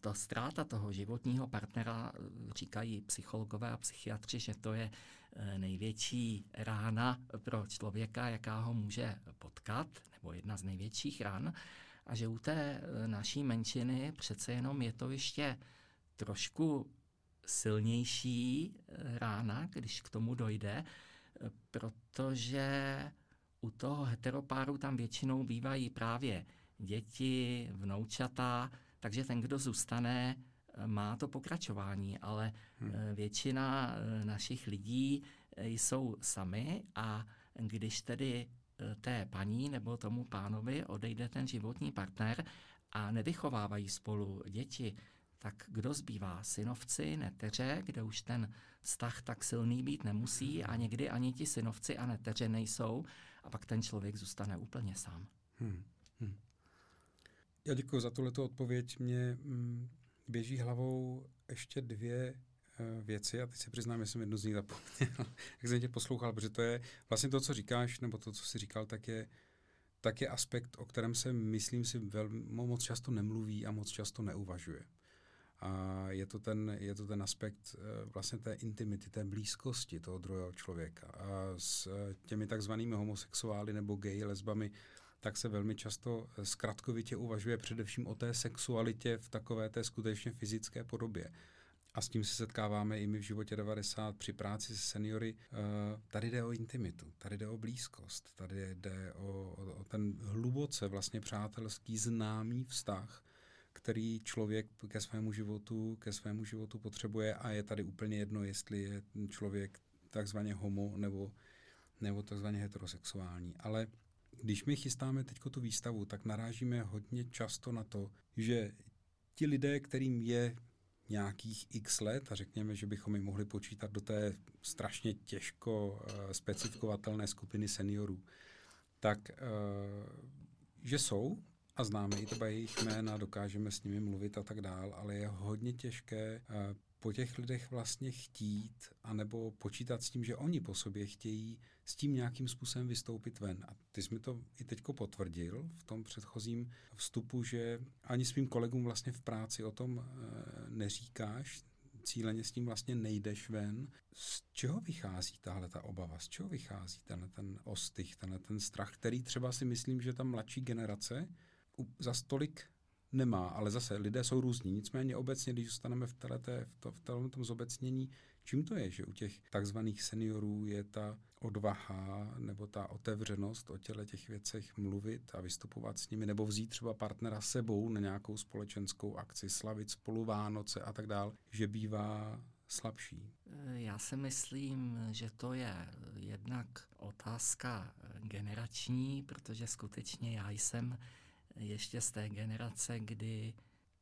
ta ztráta toho životního partnera, říkají psychologové a psychiatři, že to je Eh, největší rána pro člověka, jaká ho může potkat, nebo jedna z největších ran, a že u té eh, naší menšiny přece jenom je to ještě trošku silnější eh, rána, když k tomu dojde, protože u toho heteropáru tam většinou bývají právě děti, vnoučata, takže ten, kdo zůstane, má to pokračování, ale hmm. Eh, většina eh, našich lidí eh, jsou sami a když tedy té paní nebo tomu pánovi odejde ten životní partner a nevychovávají spolu děti, tak kdo zbývá? Synovci, neteře, kde už ten vztah tak silný být nemusí a někdy ani ti synovci a neteře nejsou a pak ten člověk zůstane úplně sám. Hmm. Hmm. Já děkuji za tuto odpověď. Mě mm, běží hlavou ještě dvě uh, věci a teď se přiznám, že jsem jednu z nich zapomněl, jak jsem tě poslouchal, protože to je vlastně to, co říkáš, nebo to, co jsi říkal, tak je, tak je aspekt, o kterém se, myslím si, velmi, moc často nemluví a moc často neuvažuje. A je to ten, je to ten aspekt uh, vlastně té intimity, té blízkosti toho druhého člověka. A s uh, těmi takzvanými homosexuály nebo gay, lesbami, tak se velmi často eh, zkratkovitě uvažuje především o té sexualitě v takové té skutečně fyzické podobě. A s tím se setkáváme i my v životě 90 při práci se seniory. Eh, tady jde o intimitu, tady jde o blízkost, tady jde o, o ten hluboce vlastně přátelský známý vztah, který člověk ke svému životu, ke svému životu potřebuje a je tady úplně jedno, jestli je člověk takzvaně homo nebo, nebo takzvaně heterosexuální. Ale když my chystáme teď tu výstavu, tak narážíme hodně často na to, že ti lidé, kterým je nějakých x let, a řekněme, že bychom ji mohli počítat do té strašně těžko uh, specifikovatelné skupiny seniorů, tak uh, že jsou a známe i třeba jejich jména, dokážeme s nimi mluvit a tak dál, ale je hodně těžké uh, po těch lidech vlastně chtít, anebo počítat s tím, že oni po sobě chtějí s tím nějakým způsobem vystoupit ven. A ty jsi mi to i teďko potvrdil v tom předchozím vstupu, že ani svým kolegům vlastně v práci o tom e, neříkáš, cíleně s tím vlastně nejdeš ven. Z čeho vychází tahle ta obava? Z čeho vychází ten, ten ostych, ten, ten strach, který třeba si myslím, že ta mladší generace za stolik nemá, ale zase lidé jsou různí. Nicméně obecně, když zůstaneme v, této, v, to, v tom zobecnění, čím to je, že u těch takzvaných seniorů je ta odvaha nebo ta otevřenost o těle těch věcech mluvit a vystupovat s nimi, nebo vzít třeba partnera sebou na nějakou společenskou akci, slavit spolu Vánoce a tak dál, že bývá slabší. Já si myslím, že to je jednak otázka generační, protože skutečně já jsem ještě z té generace, kdy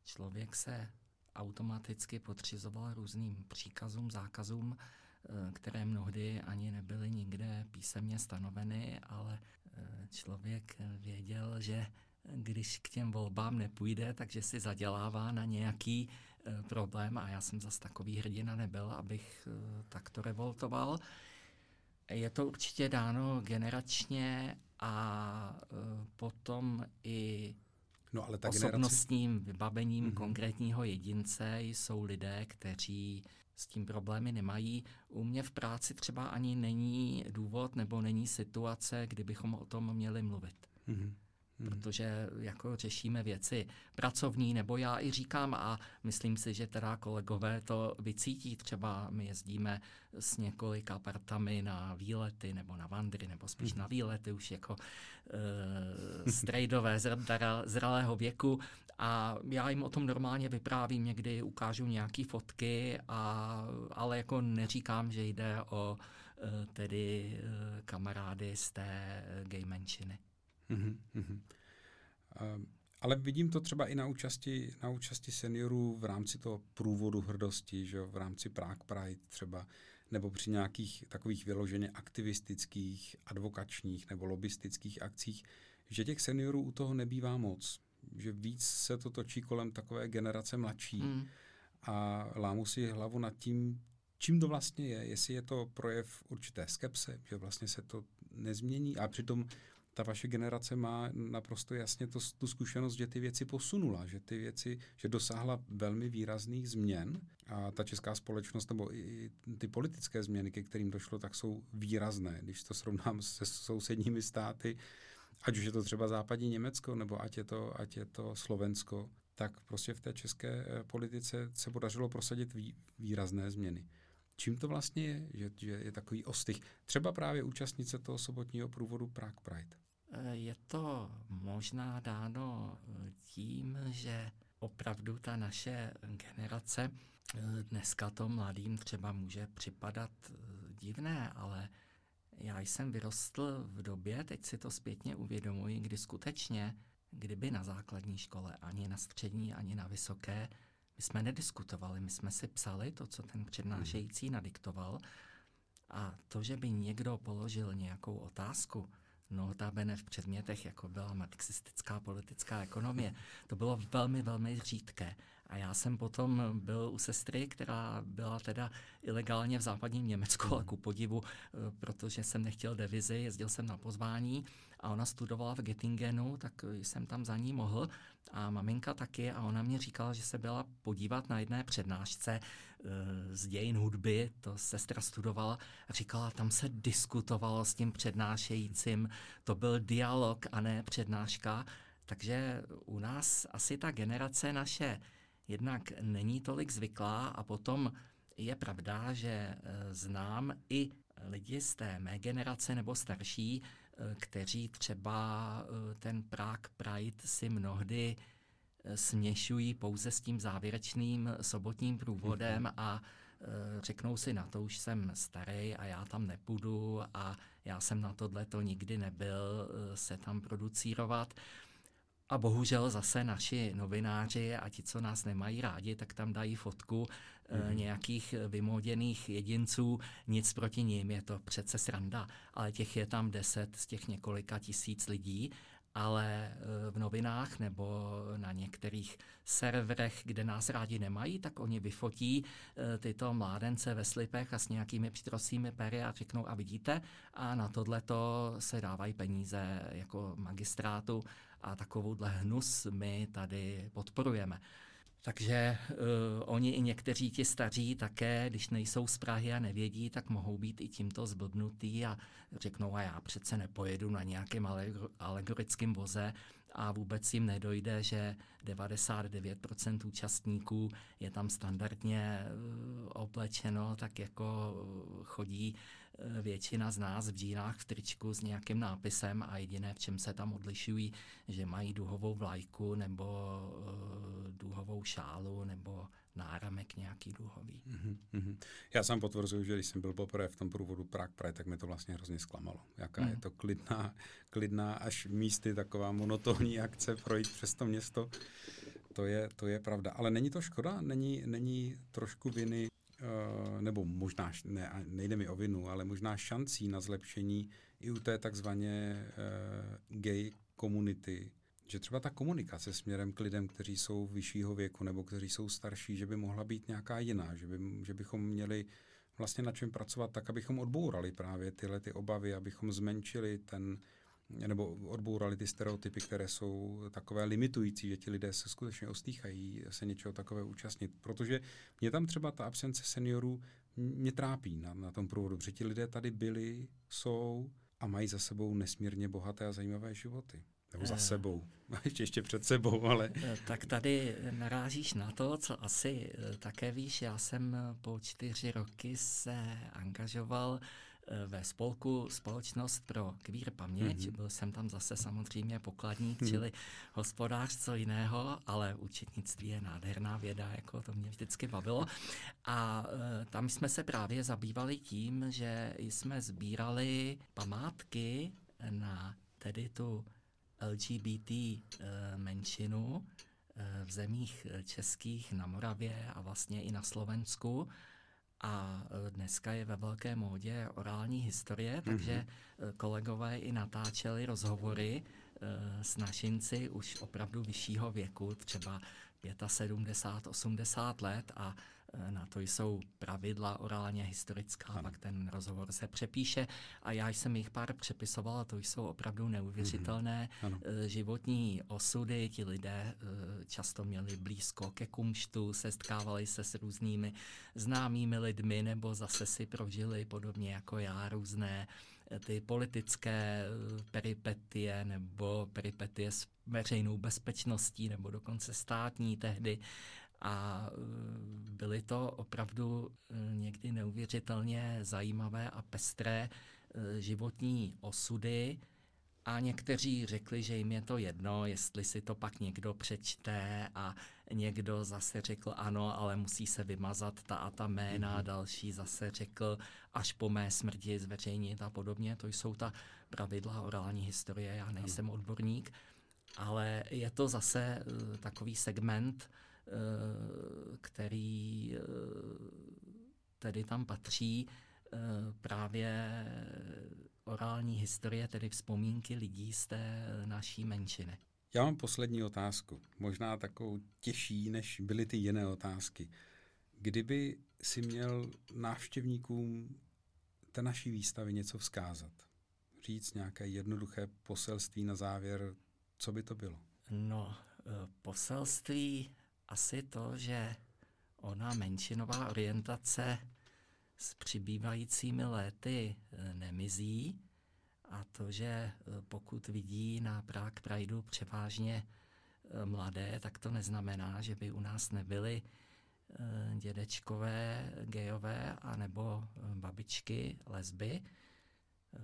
člověk se automaticky podřizoval různým příkazům, zákazům, eh, které mnohdy ani nebyly nikde písemně stanoveny, ale eh, člověk věděl, že když k těm volbám nepůjde, takže si zadělává na nějaký eh, problém a já jsem zas takový hrdina nebyl, abych takto revoltoval. Je to určitě dáno generačně a e, potom i no, ale ta osobnostním generace... vybavením mm-hmm. konkrétního jedince jsou lidé, kteří s tím problémy nemají. U mě v práci třeba ani není důvod nebo není situace, kdybychom o tom měli mluvit. Mm-hmm. Hmm. protože jako řešíme věci pracovní, nebo já i říkám a myslím si, že teda kolegové to vycítí. Třeba my jezdíme s několika partami na výlety nebo na vandry, nebo spíš hmm. na výlety už jako e, strejdové zralého věku a já jim o tom normálně vyprávím, někdy ukážu nějaké fotky, a, ale jako neříkám, že jde o e, tedy e, kamarády z té gay menšiny. Mm-hmm. Uh, ale vidím to třeba i na účasti, na účasti seniorů v rámci toho průvodu hrdosti, že v rámci Prague Pride třeba, nebo při nějakých takových vyloženě aktivistických, advokačních nebo lobistických akcích, že těch seniorů u toho nebývá moc. Že víc se to točí kolem takové generace mladší mm. a lámu si hlavu nad tím, čím to vlastně je, jestli je to projev určité skepse, že vlastně se to nezmění a přitom ta vaše generace má naprosto jasně to, tu zkušenost, že ty věci posunula, že ty věci, že dosáhla velmi výrazných změn a ta česká společnost nebo i ty politické změny, ke kterým došlo, tak jsou výrazné. Když to srovnám se sousedními státy, ať už je to třeba západní Německo, nebo ať je to, ať je to Slovensko, tak prostě v té české eh, politice se podařilo prosadit vý, výrazné změny. Čím to vlastně je, že, že je takový ostych? Třeba právě účastnice toho sobotního průvodu Prague Pride. Eh, je to možná dáno eh, tím, že opravdu ta naše generace eh, dneska to mladým třeba může připadat divné, ale já jsem vyrostl v době, teď si to zpětně uvědomuji, kdy skutečně, kdyby na základní škole, ani na střední, ani na vysoké, my jsme nediskutovali, my jsme si psali to, co ten přednášející nadiktoval. A to, že by někdo položil nějakou otázku, notabene v předmětech, jako byla marxistická politická ekonomie. To bylo velmi, velmi řídké. A já jsem potom byl u sestry, která byla teda ilegálně v západním Německu, a ku podivu, eh, protože jsem nechtěl devizi, jezdil jsem na pozvání a ona studovala v Göttingenu, tak jsem tam za ní mohl a maminka taky a ona mě říkala, že se byla podívat na jedné přednášce z dějin hudby, to sestra studovala a říkala, tam se diskutovalo s tím přednášejícím, to byl dialog a ne přednáška, takže u nás asi ta generace naše jednak není tolik zvyklá a potom je pravda, že e, znám i lidi z té mé generace nebo starší, Eh, kteří třeba eh, ten Prague Pride si mnohdy směšují pouze s tím závěrečným sobotním průvodem mhm. a řeknou si, na to už jsem starý a já tam nepůjdu a já jsem na tohle to nikdy nebyl se tam producírovat. A bohužel zase naši novináři a ti, co nás nemají rádi, tak tam dají fotku mm. nějakých vymoděných jedinců. Nic proti ním, je to přece sranda, ale těch je tam deset z těch několika tisíc lidí ale eh, v novinách nebo na některých serverech, kde nás rádi nemají, tak oni vyfotí eh, tyto mládence ve slipech a s nějakými přitrosými pery a řeknou a vidíte a na tohle se dávají peníze jako magistrátu a takovouhle hnus my tady podporujeme. Takže uh, oni i někteří ti staří také, když nejsou z Prahy a nevědí, tak mohou být i tímto zblbnutý a řeknou, a já přece nepojedu na nějakém alegorickém voze. A vůbec jim nedojde, že 99% účastníků je tam standardně uh, oblečeno, tak jako chodí uh, většina z nás v džínách v tričku s nějakým nápisem a jediné, v čem se tam odlišují, že mají duhovou vlajku nebo uh, duhovou šálu nebo náramek nějaký duhový. Mm-hmm. Já sám potvrzuju, že když jsem byl poprvé v tom průvodu Prague Pride, tak mi to vlastně hrozně zklamalo. Jaká mm. je to klidná, klidná až místy taková monotónní akce projít přes to město. To je, to je pravda. Ale není to škoda? Není, není trošku viny, nebo možná, ne, nejde mi o vinu, ale možná šancí na zlepšení i u té takzvaně uh, gay komunity, že třeba ta komunikace směrem k lidem, kteří jsou vyššího věku nebo kteří jsou starší, že by mohla být nějaká jiná, že, by, že bychom měli vlastně na čem pracovat tak, abychom odbourali právě tyhle ty obavy, abychom zmenšili ten, nebo odbourali ty stereotypy, které jsou takové limitující, že ti lidé se skutečně ostýchají se něčeho takového účastnit. Protože mě tam třeba ta absence seniorů mě trápí na, na tom průvodu, protože ti lidé tady byli, jsou a mají za sebou nesmírně bohaté a zajímavé životy Nebo za sebou. Ještě, ještě před sebou, ale... Tak tady narážíš na to, co asi také víš. Já jsem po čtyři roky se angažoval Eh, ve spolku Společnost pro kvír paměť. Mm-hmm. Byl jsem tam zase samozřejmě pokladník, mm-hmm. čili hospodář, co jiného, ale účetnictví je nádherná věda, jako to mě vždycky bavilo. A e, tam jsme se právě zabývali tím, že jsme sbírali památky na tedy tu LGBT e, eh, menšinu e, v zemích českých na Moravě a vlastně i na Slovensku a e, dneska je ve velké módě orální historie, mm-hmm. takže e, kolegové i natáčeli rozhovory e, s našinci už opravdu vyššího věku, třeba 75, 80 let a na to jsou pravidla orálně historická, ano. pak ten rozhovor se přepíše a já jsem jich pár přepisoval a to jsou opravdu neuvěřitelné mm-hmm. životní osudy. Ti lidé eh, často měli blízko ke kumštu, setkávali se s různými známými lidmi nebo zase si prožili podobně jako já různé eh, ty politické peripetie nebo peripetie s veřejnou bezpečností nebo dokonce státní tehdy a e, byly to opravdu e, někdy neuvěřitelně zajímavé a pestré e, životní osudy. A někteří řekli, že jim je to jedno, jestli si to pak někdo přečte a někdo zase řekl ano, ale musí se vymazat ta a ta jména, mm-hmm. další zase řekl až po mé smrti zveřejnit a podobně. To jsou ta pravidla orální historie, já nejsem odborník, ale je to zase takový segment, Eh, který eh, tedy tam patří eh, právě orální historie, tedy vzpomínky lidí z té naší menšiny. Já mám poslední otázku, možná takovou těžší, než byly ty jiné otázky. Kdyby si měl návštěvníkům té naší výstavy něco vzkázat, říct nějaké jednoduché poselství na závěr, co by to bylo? No, poselství asi to, že ona menšinová orientace s přibývajícími léty e, nemizí a to, že e, pokud vidí na Prague Prideu převážně e, mladé, tak to neznamená, že by u nás nebyly dědečkové, gejové a nebo babičky, lesby.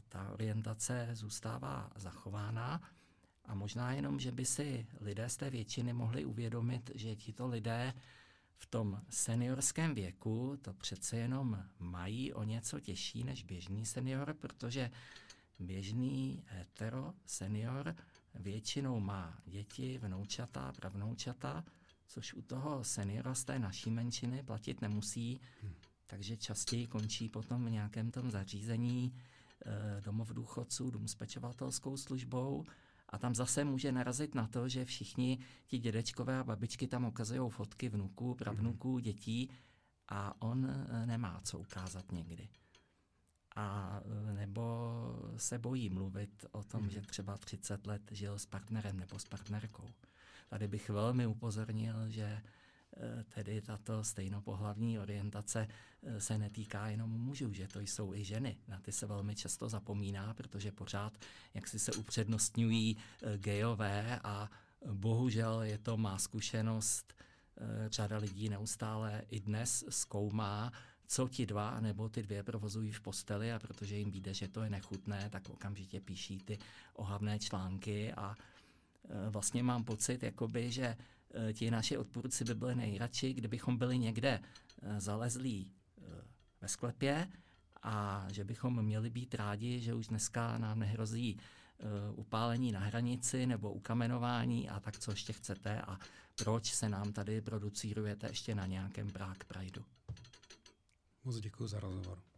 Ta orientace zůstává zachována a možná jenom, že by si lidé z té většiny mohli uvědomit, že tito lidé v tom seniorském věku to přece jenom mají o něco těžší než běžný senior, protože běžný hetero senior většinou má děti, vnoučata, pravnoučata, což u toho seniora z té naší menšiny platit nemusí, hmm. takže častěji končí potom v nějakém tom zařízení eh, domov důchodců, dům s pečovatelskou službou a tam zase může narazit na to, že všichni ti dědečkové a babičky tam ukazují fotky vnuků, pravnuků, mm-hmm. dětí a on e, nemá co ukázat někdy. A e, nebo se bojí mluvit o tom, mm-hmm. že třeba 30 let žil s partnerem nebo s partnerkou. Tady bych velmi upozornil, že tedy tato stejnopohlavní orientace eh, se netýká jenom mužů, že to jsou i ženy. Na ty se velmi často zapomíná, protože pořád jak si se upřednostňují eh, gejové a bohužel je to má zkušenost, řada lidí neustále i dnes zkoumá, co ti dva nebo ty dvě provozují v posteli a protože jim vyjde, že to je nechutné, tak okamžitě píší ty ohavné články a vlastně mám pocit, jakoby, že Eh, ti naši odpůrci by byli nejradši, kdybychom byli někde eh, zalezlí eh, ve sklepě a že bychom měli být rádi, že už dneska nám nehrozí upálení na hranici nebo ukamenování a tak, co ještě chcete a proč se nám tady producírujete ještě na nějakém Prague Prideu. Moc děkuji za rozhovor.